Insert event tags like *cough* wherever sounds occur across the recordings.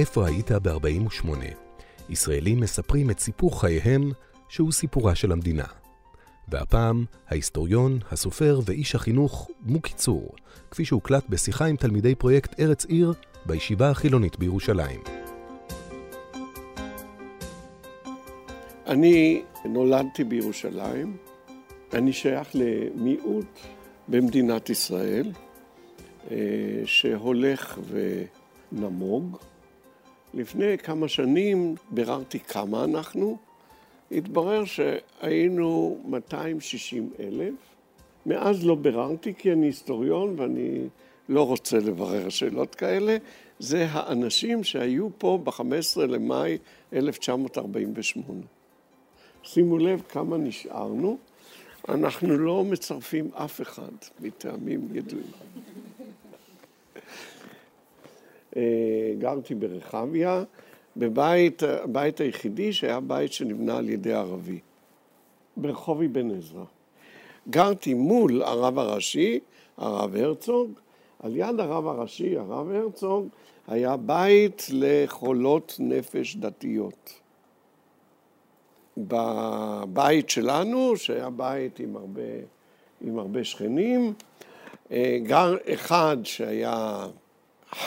איפה היית ב-48? ישראלים מספרים את סיפור חייהם, שהוא סיפורה של המדינה. והפעם, ההיסטוריון, הסופר ואיש החינוך מוקי צור, כפי שהוקלט בשיחה עם תלמידי פרויקט ארץ עיר בישיבה החילונית בירושלים. אני נולדתי בירושלים, אני שייך למיעוט במדינת ישראל, אה, שהולך ונמוג. לפני כמה שנים ביררתי כמה אנחנו, התברר שהיינו 260 אלף. מאז לא ביררתי כי אני היסטוריון ואני לא רוצה לברר שאלות כאלה. זה האנשים שהיו פה ב-15 למאי 1948. שימו לב כמה נשארנו. אנחנו לא מצרפים אף אחד מטעמים ידועים. אה, גרתי ברחביה, בבית, הבית היחידי שהיה בית שנבנה על ידי ערבי, ברחוב אבן עזרא. גרתי מול הרב הראשי, הרב הרצוג, על יד הרב הראשי, הרב הרצוג, היה בית לחולות נפש דתיות. בבית שלנו, שהיה בית עם הרבה, עם הרבה שכנים, אה, גר אחד שהיה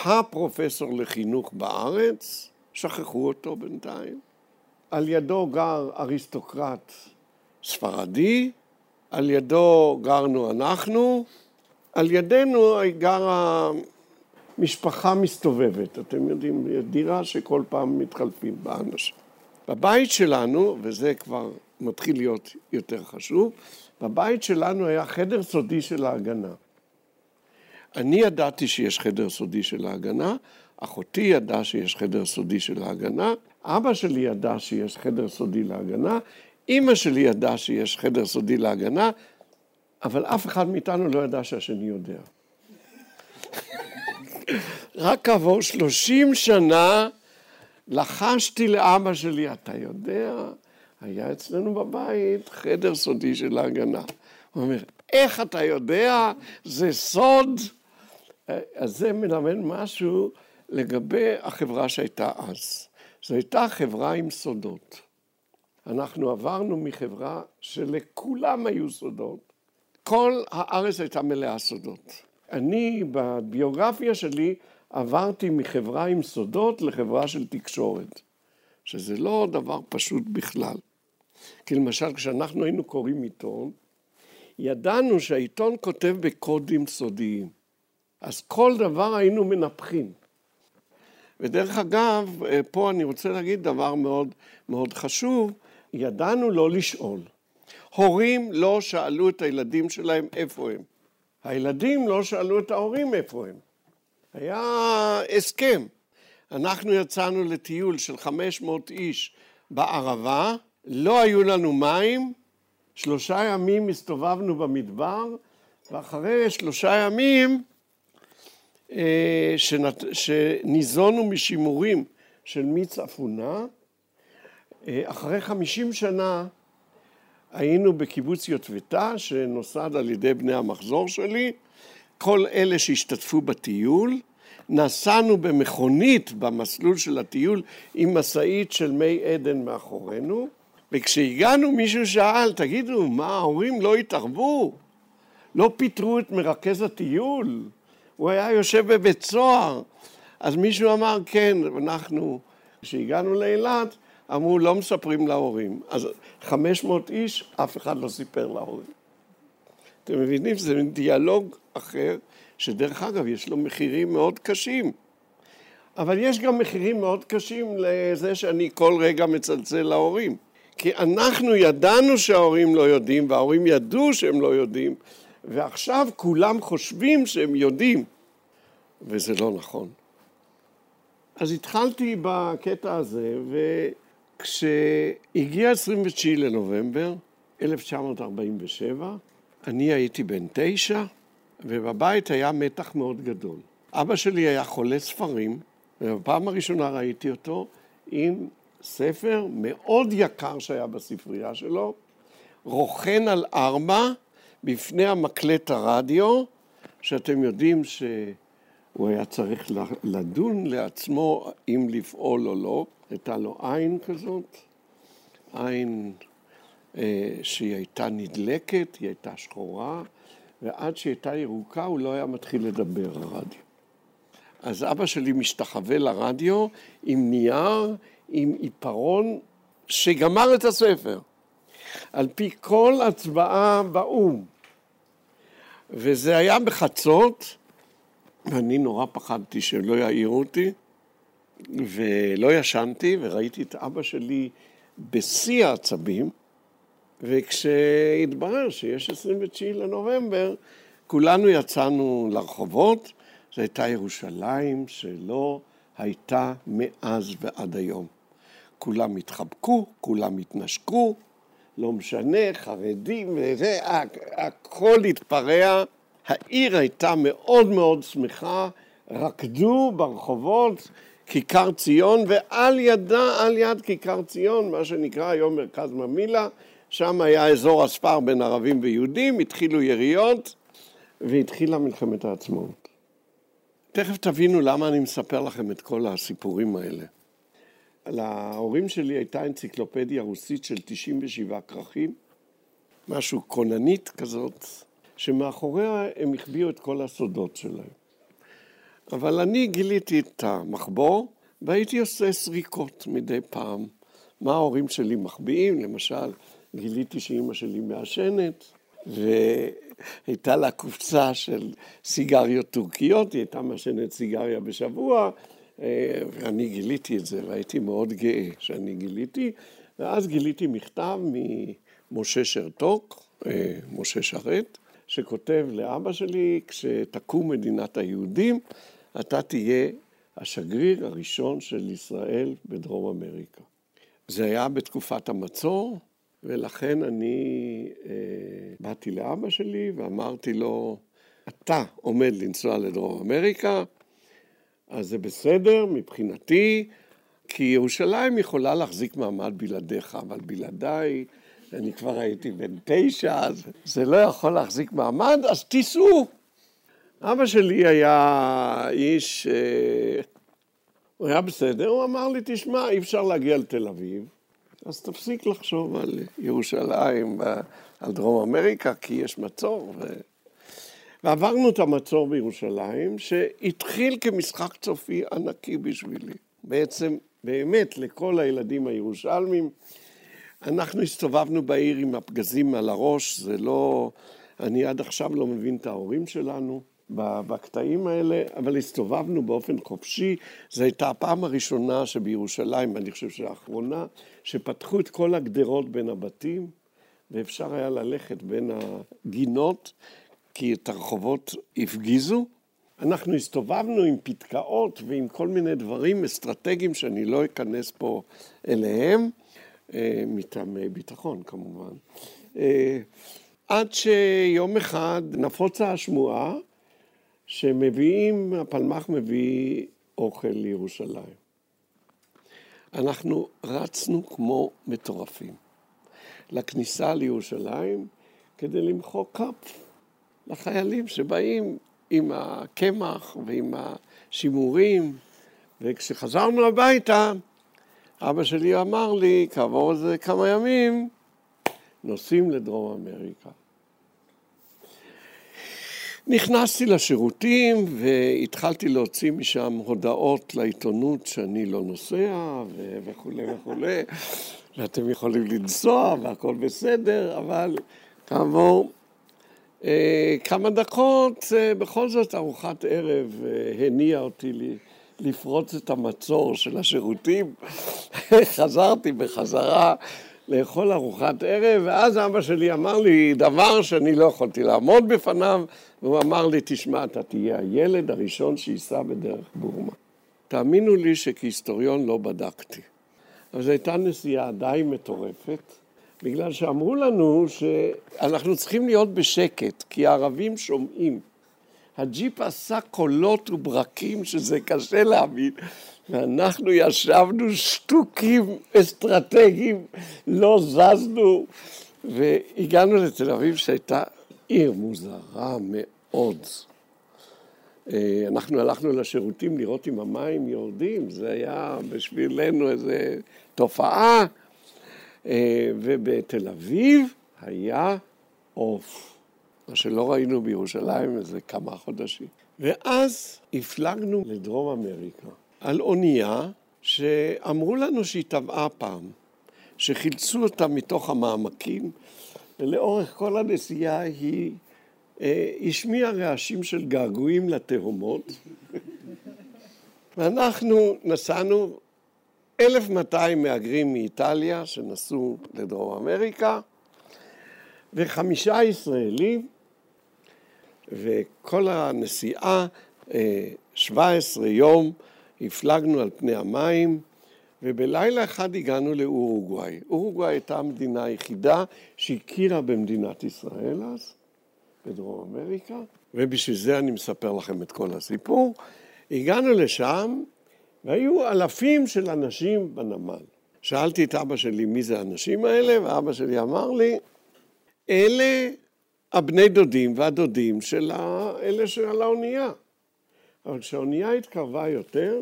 הפרופסור לחינוך בארץ, שכחו אותו בינתיים. על ידו גר אריסטוקרט ספרדי, על ידו גרנו אנחנו, על ידינו גרה משפחה מסתובבת, אתם יודעים, דירה שכל פעם מתחלפים בה אנשים. בבית שלנו, וזה כבר מתחיל להיות יותר חשוב, בבית שלנו היה חדר סודי של ההגנה. אני ידעתי שיש חדר סודי של ההגנה, אחותי ידעה שיש חדר סודי של ההגנה, אבא שלי ידע שיש חדר סודי להגנה, אימא שלי ידעה שיש חדר סודי להגנה, אבל אף אחד מאיתנו לא ידע שהשני יודע. *laughs* רק כעבור שלושים שנה לחשתי לאבא שלי, אתה יודע, היה אצלנו בבית חדר סודי של ההגנה. הוא אומר, איך אתה יודע? זה סוד. אז זה מלמד משהו לגבי החברה שהייתה אז. זו הייתה חברה עם סודות. אנחנו עברנו מחברה שלכולם היו סודות. כל הארץ הייתה מלאה סודות. אני, בביוגרפיה שלי, עברתי מחברה עם סודות לחברה של תקשורת, שזה לא דבר פשוט בכלל. כי למשל, כשאנחנו היינו קוראים עיתון, ידענו שהעיתון כותב בקודים סודיים. אז כל דבר היינו מנפחים. ודרך אגב, אה, פה אני רוצה להגיד דבר מאוד מאוד חשוב, ידענו לא לשאול. הורים לא שאלו את הילדים שלהם איפה הם. הילדים לא שאלו את ההורים איפה הם. היה הסכם. אנחנו יצאנו לטיול של 500 איש בערבה, לא היו לנו מים, שלושה ימים הסתובבנו במדבר, ואחרי שלושה ימים אה, שנת, שניזונו משימורים של מיץ אפונה. אה, אחרי חמישים שנה היינו בקיבוץ יוטבתה, שנוסד על ידי בני המחזור שלי. כל אלה שהשתתפו בטיול, נסענו במכונית במסלול של הטיול עם משאית של מי עדן מאחורינו, וכשהגענו מישהו שאל, תגידו, מה, ההורים לא התערבו? לא פיטרו את מרכז הטיול? הוא היה יושב בבית סוהר. אז מישהו אמר, כן, אנחנו, כשהגענו לאילת, אמרו, לא מספרים להורים. אז 500 איש, אף אחד לא סיפר להורים. אתם מבינים? זה דיאלוג אחר, שדרך אגב, יש לו מחירים מאוד קשים. אבל יש גם מחירים מאוד קשים לזה שאני כל רגע מצלצל להורים. כי אנחנו ידענו שההורים לא יודעים, וההורים ידעו שהם לא יודעים, ועכשיו כולם חושבים שהם יודעים, וזה לא נכון. אז התחלתי בקטע הזה, וכשהגיע 29 לנובמבר 1947, אני הייתי בן תשע, ובבית היה מתח מאוד גדול. אבא שלי היה חולה ספרים, ובפעם הראשונה ראיתי אותו עם ספר מאוד יקר שהיה בספרייה שלו, רוכן על ארבע בפני המקלט הרדיו, שאתם יודעים שהוא היה צריך לדון לעצמו אם לפעול או לא. הייתה לו עין כזאת, עין שהיא הייתה נדלקת, היא הייתה שחורה, ועד שהיא הייתה ירוקה הוא לא היה מתחיל לדבר הרדיו. אז אבא שלי משתחווה לרדיו עם נייר, עם עיפרון, שגמר את הספר. על פי כל הצבעה באו"ם. וזה היה בחצות, ואני נורא פחדתי שלא יעירו אותי, ולא ישנתי, וראיתי את אבא שלי בשיא העצבים, וכשהתברר שיש 29 לנובמבר, כולנו יצאנו לרחובות, זו הייתה ירושלים שלא הייתה מאז ועד היום. כולם התחבקו, כולם התנשקו, לא משנה, חרדים וזה, הכל התפרע. העיר הייתה מאוד מאוד שמחה, רקדו ברחובות כיכר ציון, ועל ידה, על יד כיכר ציון, מה שנקרא היום מרכז ממילא, שם היה אזור הספר בין ערבים ויהודים, התחילו יריות והתחילה מלחמת העצמאות. תכף תבינו למה אני מספר לכם את כל הסיפורים האלה. להורים שלי הייתה אנציקלופדיה רוסית של 97 כרכים, משהו כוננית כזאת, שמאחוריה הם החביאו את כל הסודות שלהם. אבל אני גיליתי את המחבור והייתי עושה סריקות מדי פעם. מה ההורים שלי מחביאים, למשל, גיליתי שאימא שלי מעשנת, והייתה לה קופסה של סיגריות טורקיות, היא הייתה מעשנת סיגריה בשבוע, אה, ואני גיליתי את זה, והייתי מאוד גאה שאני גיליתי, ואז גיליתי מכתב ממשה שרתוק, אה, משה שרת, שכותב לאבא שלי, כשתקום מדינת היהודים, אתה תהיה השגריר הראשון של ישראל בדרום אמריקה. זה היה בתקופת המצור, ולכן אני אה, באתי לאבא שלי ואמרתי לו, אתה עומד לנסוע לדרום אמריקה, אז זה בסדר מבחינתי, כי ירושלים יכולה להחזיק מעמד בלעדיך, אבל בלעדיי, אני כבר הייתי בן תשע, אז זה לא יכול להחזיק מעמד, אז תיסעו. אבא שלי היה איש, אה, הוא היה בסדר, הוא אמר לי, תשמע, אי אפשר להגיע לתל אביב, אז תפסיק לחשוב על ירושלים, על דרום אמריקה, כי יש מצור. ו... ועברנו את המצור בירושלים, שהתחיל כמשחק צופי ענקי בשבילי. בעצם, באמת, לכל הילדים הירושלמים, אנחנו הסתובבנו בעיר עם הפגזים על הראש, זה לא... אני עד עכשיו לא מבין את ההורים שלנו. בקטעים האלה, אבל הסתובבנו באופן חופשי. זו הייתה הפעם הראשונה שבירושלים, ואני חושב שהאחרונה, שפתחו את כל הגדרות בין הבתים, ואפשר היה ללכת בין הגינות, כי את הרחובות הפגיזו. אנחנו הסתובבנו עם פתקאות ועם כל מיני דברים אסטרטגיים שאני לא אכנס פה אליהם, אה, מטעמי ביטחון כמובן. אה, עד שיום אחד נפוצה השמועה שמביאים, הפלמ"ח מביא אוכל לירושלים. אנחנו רצנו כמו מטורפים לכניסה לירושלים כדי למחוא כף לחיילים שבאים עם הקמח ועם השימורים, וכשחזרנו הביתה, אבא שלי אמר לי, כעבור איזה כמה ימים, נוסעים לדרום אמריקה. נכנסתי לשירותים והתחלתי להוציא משם הודעות לעיתונות שאני לא נוסע וכולי וכולי, ואתם יכולים לנסוע והכל בסדר, אבל כעבור אה, כמה דקות, אה, בכל זאת ארוחת ערב אה, הניעה אותי לי, לפרוץ את המצור של השירותים. *laughs* חזרתי בחזרה לאכול ארוחת ערב, ואז אבא שלי אמר לי דבר שאני לא יכולתי לעמוד בפניו, והוא אמר לי, תשמע, אתה תהיה הילד הראשון שייסע בדרך בורמה. תאמינו לי שכהיסטוריון לא בדקתי. אבל זו הייתה נסיעה די מטורפת, בגלל שאמרו לנו שאנחנו צריכים להיות בשקט, כי הערבים שומעים. הג'יפ עשה קולות וברקים שזה קשה להאמין. ואנחנו ישבנו שטוקים אסטרטגיים, לא זזנו, והגענו לתל אביב שהייתה עיר מוזרה מאוד. אה, אנחנו הלכנו לשירותים לראות אם המים יורדים, זה היה בשבילנו איזו תופעה. אה, ובתל אביב היה עוף, מה שלא ראינו בירושלים איזה כמה חודשים. ואז הפלגנו לדרום אמריקה על אונייה שאמרו לנו שהיא טבעה פעם, שחילצו אותה מתוך המעמקים, ולאורך כל הנסיעה היא אה, השמיעה רעשים של געגועים לתהומות. *laughs* ואנחנו נסענו 1,200 מהגרים מאיטליה שנסעו לדרום אמריקה, וחמישה ישראלים, וכל הנסיעה, 17 אה, יום, הפלגנו על פני המים, ובלילה אחד הגענו לאורוגוואי. אורוגוואי הייתה המדינה היחידה שהכירה במדינת ישראל אז, בדרום אמריקה, ובשביל זה אני מספר לכם את כל הסיפור. הגענו לשם, והיו אלפים של אנשים בנמל. שאלתי את אבא שלי מי זה האנשים האלה, ואבא שלי אמר לי, אלה הבני דודים והדודים של אלה שעל האונייה. אבל כשהאונייה התקרבה יותר,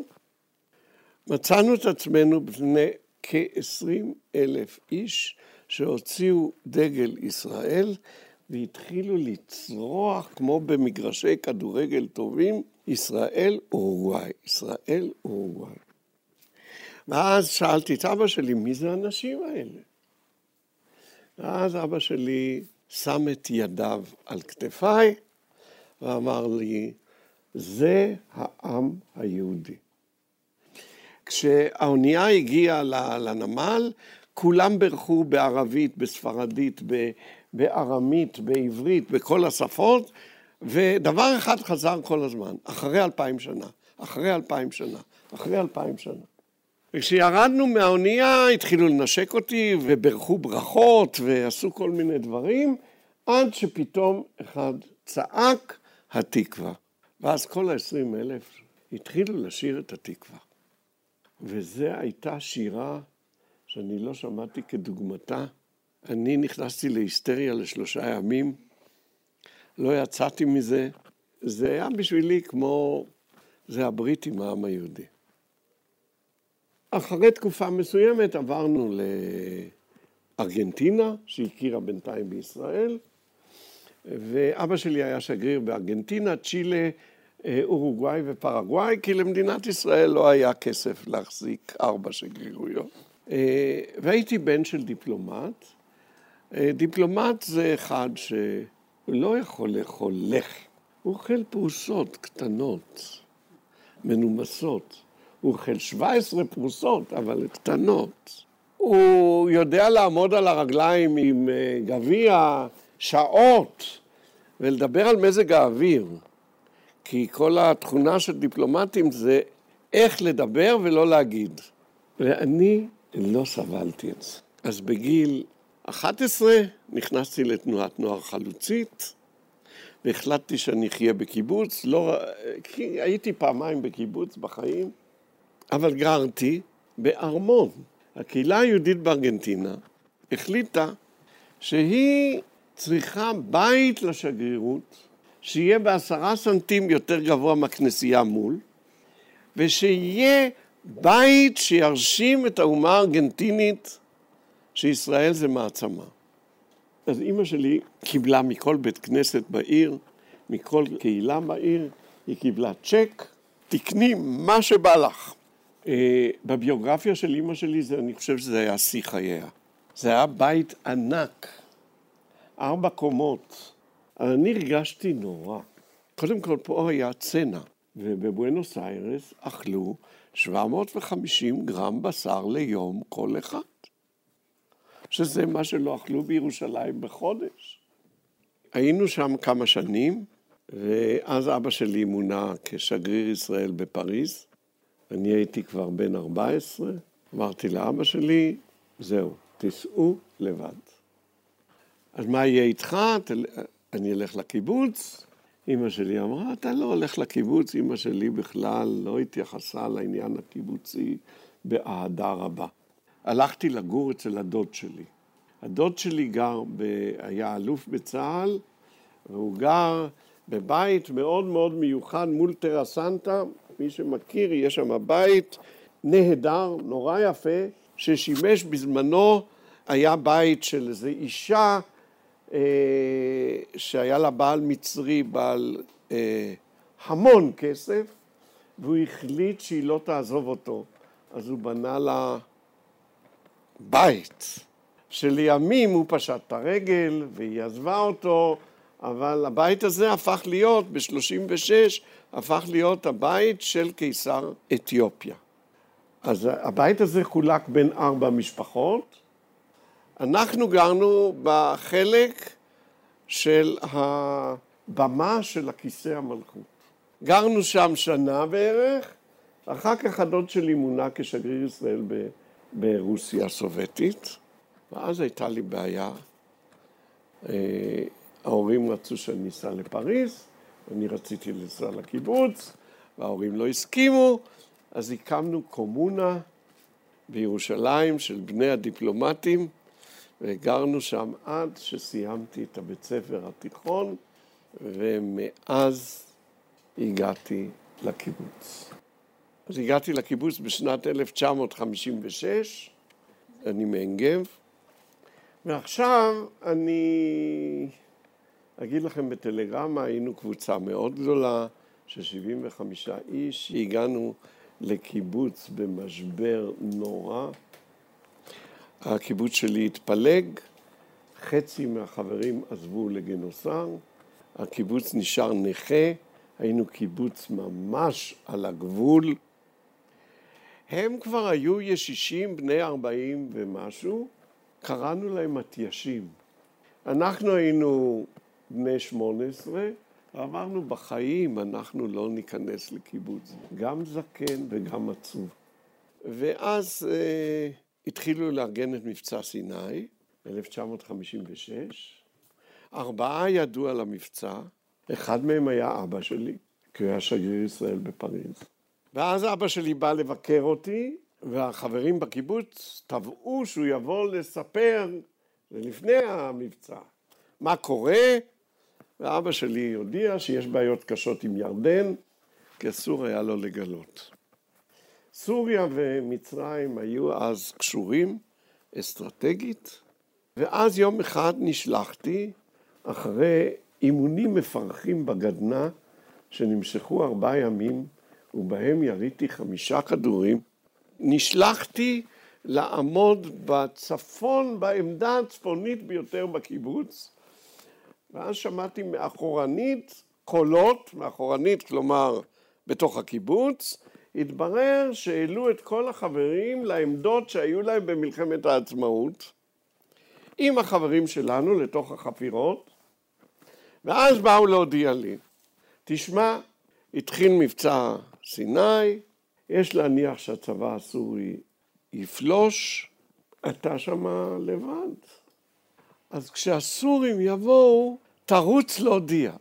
מצאנו את עצמנו בפני כ-20 אלף איש שהוציאו דגל ישראל והתחילו לצרוח כמו במגרשי כדורגל טובים, ישראל אורוגוואי, ישראל אורוגוואי. ואז שאלתי את אבא שלי, מי זה האנשים האלה? ואז אבא שלי שם את ידיו על כתפיי ואמר לי, זה העם היהודי. כשהאונייה הגיעה לנמל, כולם בירכו בערבית, בספרדית, בארמית, בעברית, בכל השפות, ודבר אחד חזר כל הזמן, אחרי אלפיים שנה, אחרי אלפיים שנה, אחרי אלפיים שנה. וכשירדנו מהאונייה התחילו לנשק אותי וברכו ברכות ועשו כל מיני דברים, עד שפתאום אחד צעק התקווה. ואז כל העשרים אלף התחילו לשיר את התקווה. וזו הייתה שירה שאני לא שמעתי כדוגמתה. אני נכנסתי להיסטריה לשלושה ימים, לא יצאתי מזה. זה היה בשבילי כמו, זה הברית עם העם היהודי. אחרי תקופה מסוימת עברנו לארגנטינה, שהכירה בינתיים בישראל, ואבא שלי היה שגריר בארגנטינה, צ'ילה, אורוגוואי ופרגוואי, כי למדינת ישראל לא היה כסף להחזיק ארבע שגרירויות. והייתי בן של דיפלומט. דיפלומט זה אחד שלא יכול לאכול לחם, הוא אוכל פרוסות קטנות, מנומסות. הוא אוכל 17 פרוסות, אבל קטנות. הוא יודע לעמוד על הרגליים עם אה, גביע שעות ולדבר על מזג האוויר. כי כל התכונה של דיפלומטים זה איך לדבר ולא להגיד. ואני לא סבלתי את זה. אז בגיל 11 נכנסתי לתנועת נוער חלוצית, והחלטתי שאני אחיה בקיבוץ. לא, כי הייתי פעמיים בקיבוץ בחיים, אבל גרתי בארמון. הקהילה היהודית בארגנטינה החליטה שהיא צריכה בית לשגרירות, שיהיה בעשרה סנטים יותר גבוה מהכנסייה מול, ושיהיה בית שירשים את האומה הארגנטינית שישראל זה מעצמה. אז אימא שלי קיבלה מכל בית כנסת בעיר, מכל קהילה בעיר, היא קיבלה צ'ק, תקני מה שבא לך. אה, בביוגרפיה של אימא שלי, זה, אני חושב שזה היה שיא חייה. זה היה בית ענק, ארבע קומות. אני הרגשתי נורא. קודם כל, פה היה צנע, ובבואנוס איירס אכלו 750 גרם בשר ליום כל אחד, שזה מה שלא אכלו בירושלים בחודש. היינו שם כמה שנים, ואז אבא שלי מונה כשגריר ישראל בפריז. אני הייתי כבר בן 14, אמרתי לאבא שלי, זהו, תיסעו לבד. אז מה יהיה איתך? אני אלך לקיבוץ? אמא שלי אמרה, אתה לא הולך לקיבוץ, אמא שלי בכלל לא התייחסה לעניין הקיבוצי באהדה רבה. הלכתי לגור אצל הדוד שלי. הדוד שלי גר, ב... היה אלוף בצה"ל, והוא גר בבית מאוד מאוד מיוחד מול טרסנטה, מי שמכיר, יש שם בית נהדר, נורא יפה, ששימש בזמנו, היה בית של איזו אישה שהיה לה בעל מצרי, בעל אה, המון כסף, והוא החליט שהיא לא תעזוב אותו, אז הוא בנה לה בית, שלימים הוא פשט את הרגל והיא עזבה אותו, אבל הבית הזה הפך להיות, ב-36, הפך להיות הבית של קיסר אתיופיה. אז הבית הזה חולק בין ארבע משפחות. אנחנו גרנו בחלק של הבמה של הכיסא המלכות. גרנו שם שנה בערך, אחר כך הדוד שלי מונה כשגריר ישראל ב- ברוסיה הסובייטית, ואז הייתה לי בעיה. אה, ההורים רצו שאני אסע לפריז, אני רציתי לנסוע לקיבוץ, וההורים לא הסכימו, אז הקמנו קומונה בירושלים של בני הדיפלומטים, וגרנו שם עד שסיימתי את הבית ספר התיכון, ומאז הגעתי לקיבוץ. אז הגעתי לקיבוץ בשנת 1956, אני מעין גב, ועכשיו אני אגיד לכם בטלגרמה, היינו קבוצה מאוד גדולה של 75 איש, הגענו לקיבוץ במשבר נורא. הקיבוץ שלי התפלג, חצי מהחברים עזבו לגנוסר, הקיבוץ נשאר נכה, היינו קיבוץ ממש על הגבול. הם כבר היו ישישים, בני ארבעים ומשהו, קראנו להם מתיישים. אנחנו היינו בני שמונה עשרה, ואמרנו, בחיים אנחנו לא ניכנס לקיבוץ, גם זקן וגם עצוב. ואז אה, התחילו לארגן את מבצע סיני, 1956. ארבעה ידעו על המבצע, אחד מהם היה אבא שלי, כי הוא היה שגריר ישראל בפריז. ואז אבא שלי בא לבקר אותי, והחברים בקיבוץ תבעו שהוא יבוא לספר, לפני המבצע, מה קורה, ואבא שלי הודיע שיש בעיות קשות עם ירדן, כי אסור היה לו לגלות. סוריה ומצרים היו אז קשורים אסטרטגית, ואז יום אחד נשלחתי אחרי אימונים מפרכים בגדנ"ע שנמשכו ארבעה ימים, ובהם יריתי חמישה כדורים. נשלחתי לעמוד בצפון, בעמדה הצפונית ביותר בקיבוץ, ואז שמעתי מאחורנית קולות, מאחורנית, כלומר, בתוך הקיבוץ, התברר שהעלו את כל החברים לעמדות שהיו להם במלחמת העצמאות, עם החברים שלנו לתוך החפירות, ואז באו להודיע לי, תשמע, התחיל מבצע סיני, יש להניח שהצבא הסורי יפלוש, אתה שמה לבד. אז כשהסורים יבואו, תרוץ להודיע.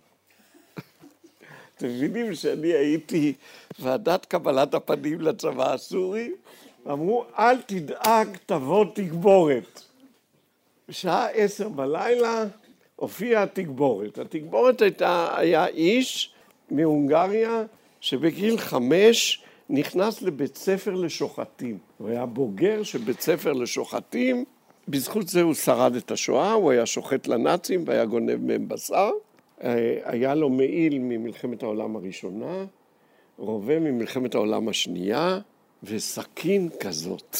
אתם מבינים שאני הייתי ועדת קבלת הפנים לצבא הסורי? אמרו, אל תדאג, תבוא תגבורת. בשעה עשר בלילה הופיעה התגבורת. התגבורת הייתה, היה איש מהונגריה שבגיל חמש נכנס לבית ספר לשוחטים. הוא היה בוגר של בית ספר לשוחטים, בזכות זה הוא שרד את השואה, הוא היה שוחט לנאצים והיה גונב מהם בשר. אה, היה לו מעיל ממלחמת העולם הראשונה, רובה ממלחמת העולם השנייה, וסכין כזאת.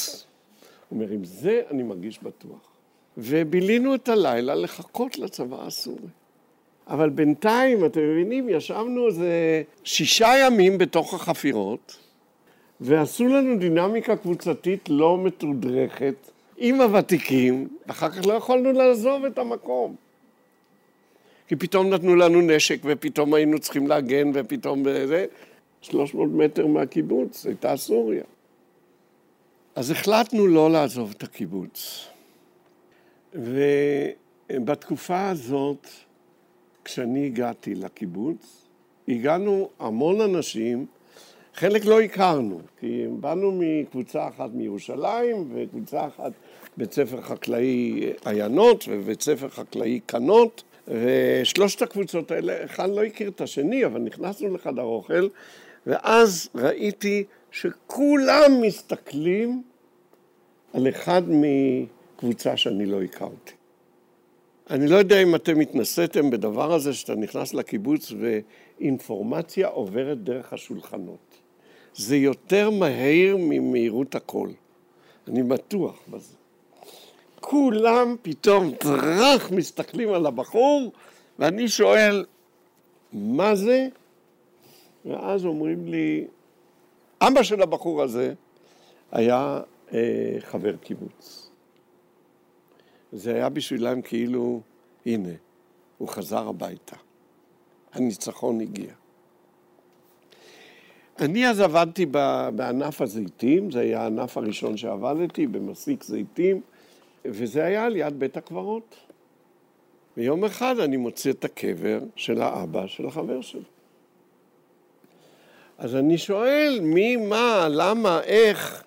הוא אומר, עם זה אני מרגיש בטוח. ובילינו את הלילה לחכות לצבא הסורי. אבל בינתיים, אתם מבינים, ישבנו איזה שישה ימים בתוך החפירות, ועשו לנו דינמיקה קבוצתית לא מתודרכת עם הוותיקים, אחר כך לא יכולנו לעזוב את המקום. כי פתאום נתנו לנו נשק, ופתאום היינו צריכים להגן, ופתאום זה, 300 מטר מהקיבוץ, הייתה סוריה. אז החלטנו לא לעזוב את הקיבוץ. ובתקופה הזאת, כשאני הגעתי לקיבוץ, הגענו המון אנשים חלק לא הכרנו, כי באנו מקבוצה אחת מירושלים וקבוצה אחת בית ספר חקלאי עיינות ובית ספר חקלאי קנות, ושלושת הקבוצות האלה, אחד לא הכיר את השני, אבל נכנסנו לחדר אוכל, ואז ראיתי שכולם מסתכלים על אחד מקבוצה שאני לא הכרתי. אני לא יודע אם אתם התנסיתם בדבר הזה שאתה נכנס לקיבוץ ואינפורמציה עוברת דרך השולחנות. זה יותר מהר ממהירות הקול. אני בטוח בזה. כולם פתאום טראח מסתכלים על הבחור, ואני שואל, מה זה? ואז אומרים לי, אבא של הבחור הזה היה אה, חבר קיבוץ. זה היה בשבילם כאילו, הנה, הוא חזר הביתה. הניצחון הגיע. אני אז עבדתי בענף הזיתים, זה היה הענף הראשון שעבדתי, במסיק זיתים, וזה היה ליד בית הקברות. ויום אחד אני מוצא את הקבר של האבא של החבר שלי. אז אני שואל מי, מה, למה, איך,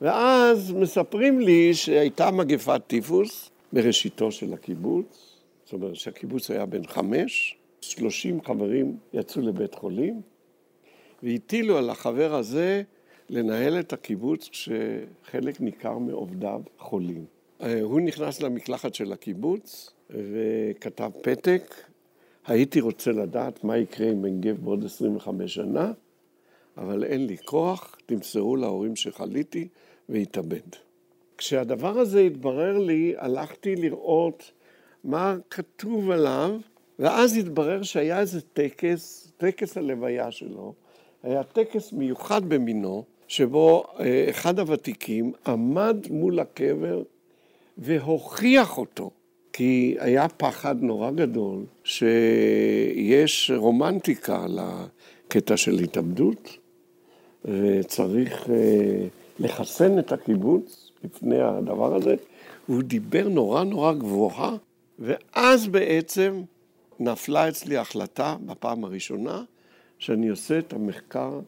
ואז מספרים לי שהייתה מגפת טיפוס בראשיתו של הקיבוץ, זאת אומרת שהקיבוץ היה בן חמש, שלושים חברים יצאו לבית חולים, והטילו על החבר הזה לנהל את הקיבוץ כשחלק ניכר מעובדיו חולים. אה, הוא נכנס למקלחת של הקיבוץ וכתב פתק, הייתי רוצה לדעת מה יקרה עם בן גב בעוד 25 שנה, אבל אין לי כוח, תמסרו להורים שחליתי והתאבד. כשהדבר הזה התברר לי, הלכתי לראות מה כתוב עליו, ואז התברר שהיה איזה טקס, טקס הלוויה שלו, היה טקס מיוחד במינו, שבו אה, אחד הוותיקים עמד מול הקבר והוכיח אותו, כי היה פחד נורא גדול שיש רומנטיקה לקטע של התאבדות, וצריך אה, לחסן את הקיבוץ לפני הדבר הזה, והוא דיבר נורא נורא גבוהה, ואז בעצם נפלה אצלי החלטה בפעם הראשונה שאני עושה את המחקר,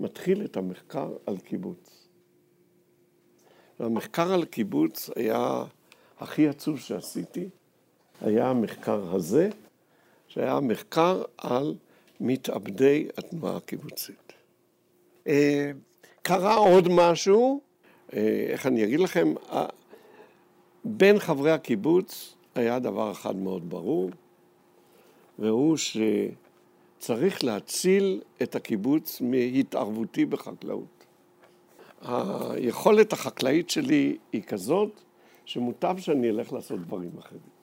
מתחיל את המחקר על קיבוץ. והמחקר על קיבוץ היה הכי עצוב שעשיתי, היה המחקר הזה, שהיה מחקר על מתאבדי התנועה הקיבוצית. אה, קרה עוד משהו, אה, איך אני אגיד לכם, בין חברי הקיבוץ היה דבר אחד מאוד ברור, והוא שצריך להציל את הקיבוץ מהתערבותי בחקלאות. היכולת החקלאית שלי היא כזאת שמוטב שאני אלך לעשות דברים אחרים.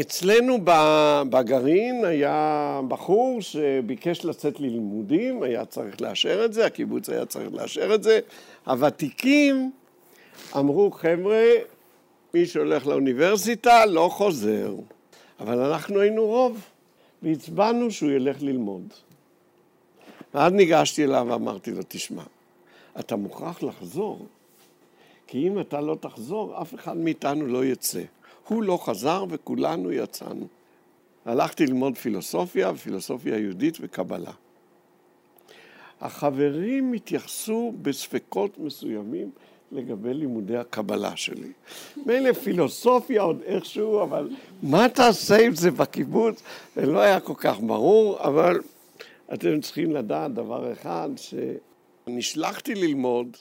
אצלנו בגרעין היה בחור שביקש לצאת ללימודים, היה צריך לאשר את זה, הקיבוץ היה צריך לאשר את זה. הוותיקים אמרו, חבר'ה, מי שהולך לאוניברסיטה לא חוזר. אבל אנחנו היינו רוב, והצבענו שהוא ילך ללמוד. ואז ניגשתי אליו ואמרתי לו, תשמע, אתה מוכרח לחזור, כי אם אתה לא תחזור, אף אחד מאיתנו לא יצא. הוא לא חזר וכולנו יצאנו. הלכתי ללמוד פילוסופיה, פילוסופיה יהודית וקבלה. החברים התייחסו בספקות מסוימים לגבי לימודי הקבלה שלי. מילא פילוסופיה עוד איכשהו, אבל מה תעשה עם זה בקיבוץ? זה לא היה כל כך ברור, אבל אתם צריכים לדעת דבר אחד, שנשלחתי ללמוד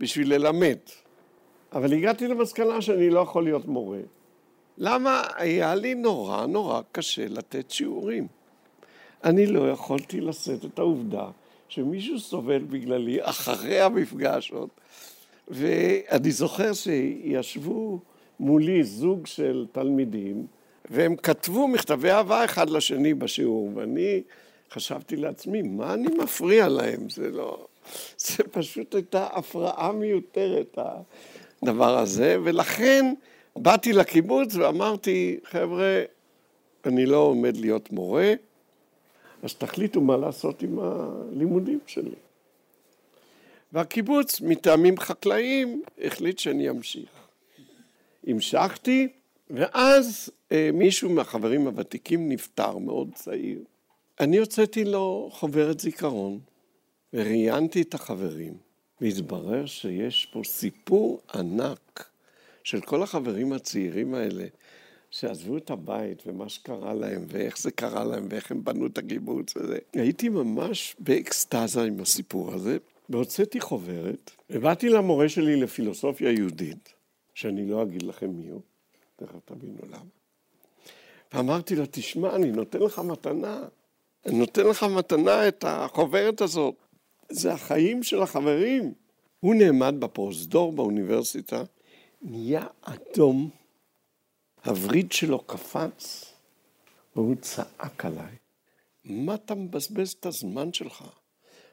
בשביל ללמד, אבל הגעתי למסקנה שאני לא יכול להיות מורה. למה היה לי נורא נורא קשה לתת שיעורים? אני לא יכולתי לשאת את העובדה שמישהו סובל בגללי אחרי המפגש עוד. ואני זוכר שישבו מולי זוג של תלמידים, והם כתבו מכתבי אהבה אחד לשני בשיעור, ואני חשבתי לעצמי, מה אני מפריע להם? זה לא... *laughs* זה פשוט הייתה הפרעה מיותרת, הדבר הזה, ולכן באתי לקיבוץ ואמרתי, חבר'ה, אני לא עומד להיות מורה, אז תחליטו מה לעשות עם הלימודים שלי. והקיבוץ, מטעמים חקלאיים, החליט שאני אמשיך. המשכתי, ואז אה, מישהו מהחברים הוותיקים נפטר, מאוד צעיר. אני הוצאתי לו חוברת זיכרון, וראיינתי את החברים, והתברר שיש פה סיפור ענק של כל החברים הצעירים האלה, שעזבו את הבית ומה שקרה להם, ואיך זה קרה להם, ואיך הם בנו את הקיבוץ הזה. הייתי ממש באקסטזה עם הסיפור הזה, והוצאתי חוברת, ובאתי למורה שלי לפילוסופיה יהודית, שאני לא אגיד לכם מי הוא, תכף תבינו למה. ואמרתי לו, תשמע, אני נותן לך מתנה. אני נותן לך מתנה את החוברת הזאת. זה החיים של החברים. הוא נעמד בפרוזדור באוניברסיטה, נהיה אדום, הווריד שלו קפץ, והוא צעק עליי, מה אתה מבזבז את הזמן שלך?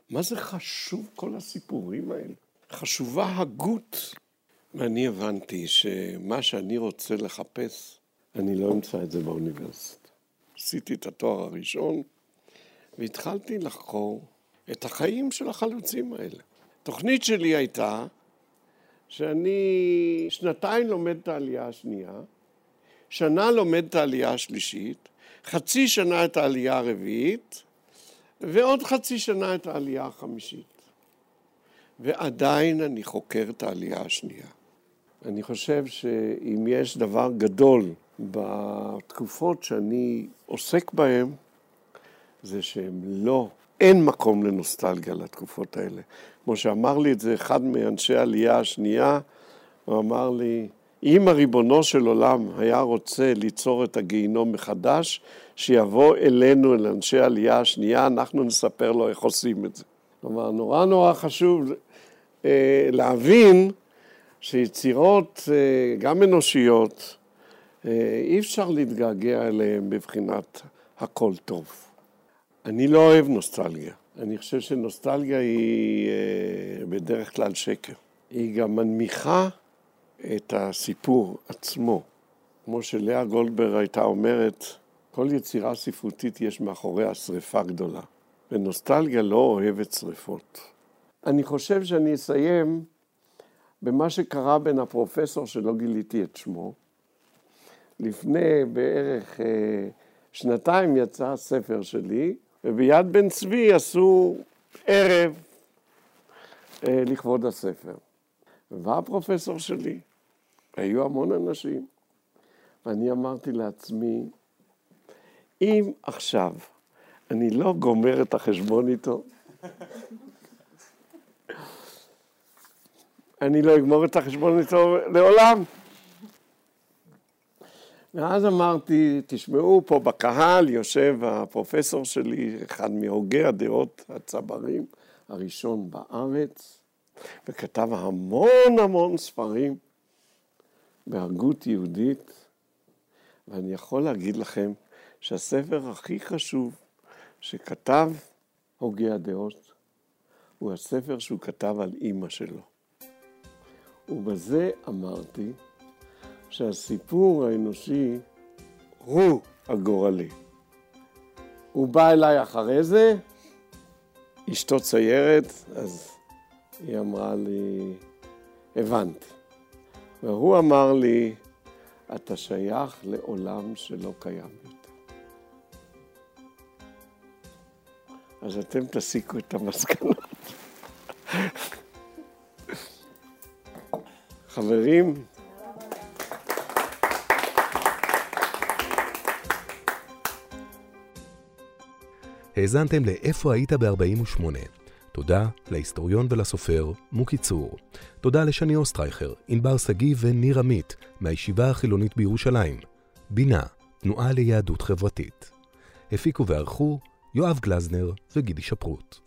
מה זה חשוב כל הסיפורים האלה? חשובה הגות. ואני הבנתי שמה שאני רוצה לחפש, אני לא אמצא את זה באוניברסיטה. עשיתי את התואר הראשון, והתחלתי לחקור את החיים של החלוצים האלה. התוכנית שלי הייתה שאני שנתיים לומד את העלייה השנייה, שנה לומד את העלייה השלישית, חצי שנה את העלייה הרביעית, ועוד חצי שנה את העלייה החמישית. ועדיין אני חוקר את העלייה השנייה. אני חושב שאם יש דבר גדול בתקופות שאני עוסק בהן, זה שהם לא, אין מקום לנוסטלגיה לתקופות האלה. כמו שאמר לי את זה אחד מאנשי העלייה השנייה, הוא אמר לי, אם הריבונו של עולם היה רוצה ליצור את הגיהינום מחדש, שיבוא אלינו, אל אנשי העלייה השנייה, אנחנו נספר לו איך עושים את זה. כלומר, נורא נורא חשוב אה, להבין שיצירות, אה, גם אנושיות, אה, אי אפשר להתגעגע אליהן בבחינת הכל טוב. אני לא אוהב נוסטלגיה. אני חושב שנוסטלגיה היא אה, בדרך כלל שקר. היא גם מנמיכה את הסיפור עצמו. כמו שלאה גולדברג הייתה אומרת, כל יצירה ספרותית יש מאחוריה שריפה גדולה, ונוסטלגיה לא אוהבת שריפות. אני חושב שאני אסיים במה שקרה בין הפרופסור שלא גיליתי את שמו. לפני בערך אה, שנתיים יצא הספר שלי, וביד בן צבי עשו ערב אה, לכבוד הספר. ובא הפרופסור שלי, היו המון אנשים, ואני אמרתי לעצמי, אם עכשיו אני לא גומר את החשבון איתו, אני לא אגמור את החשבון איתו לעולם. ואז אמרתי, תשמעו, פה בקהל יושב הפרופסור שלי, אחד מהוגי הדעות הצברים הראשון בארץ, וכתב המון המון ספרים בהגות יהודית, ואני יכול להגיד לכם שהספר הכי חשוב שכתב הוגי הדעות הוא הספר שהוא כתב על אימא שלו. ובזה אמרתי שהסיפור האנושי הוא הגורלי. הוא בא אליי אחרי זה, אשתו ציירת, אז היא אמרה לי, הבנתי. והוא אמר לי, אתה שייך לעולם שלא קיים יותר. אז אתם תסיקו את המסקנות. *laughs* חברים, האזנתם ל"איפה היית ב-48". תודה להיסטוריון ולסופר מוקי צור. תודה לשני אוסטרייכר, ענבר שגיא וניר עמית מהישיבה החילונית בירושלים. בינה, תנועה ליהדות חברתית. הפיקו וערכו יואב גלזנר וגידי שפרוט.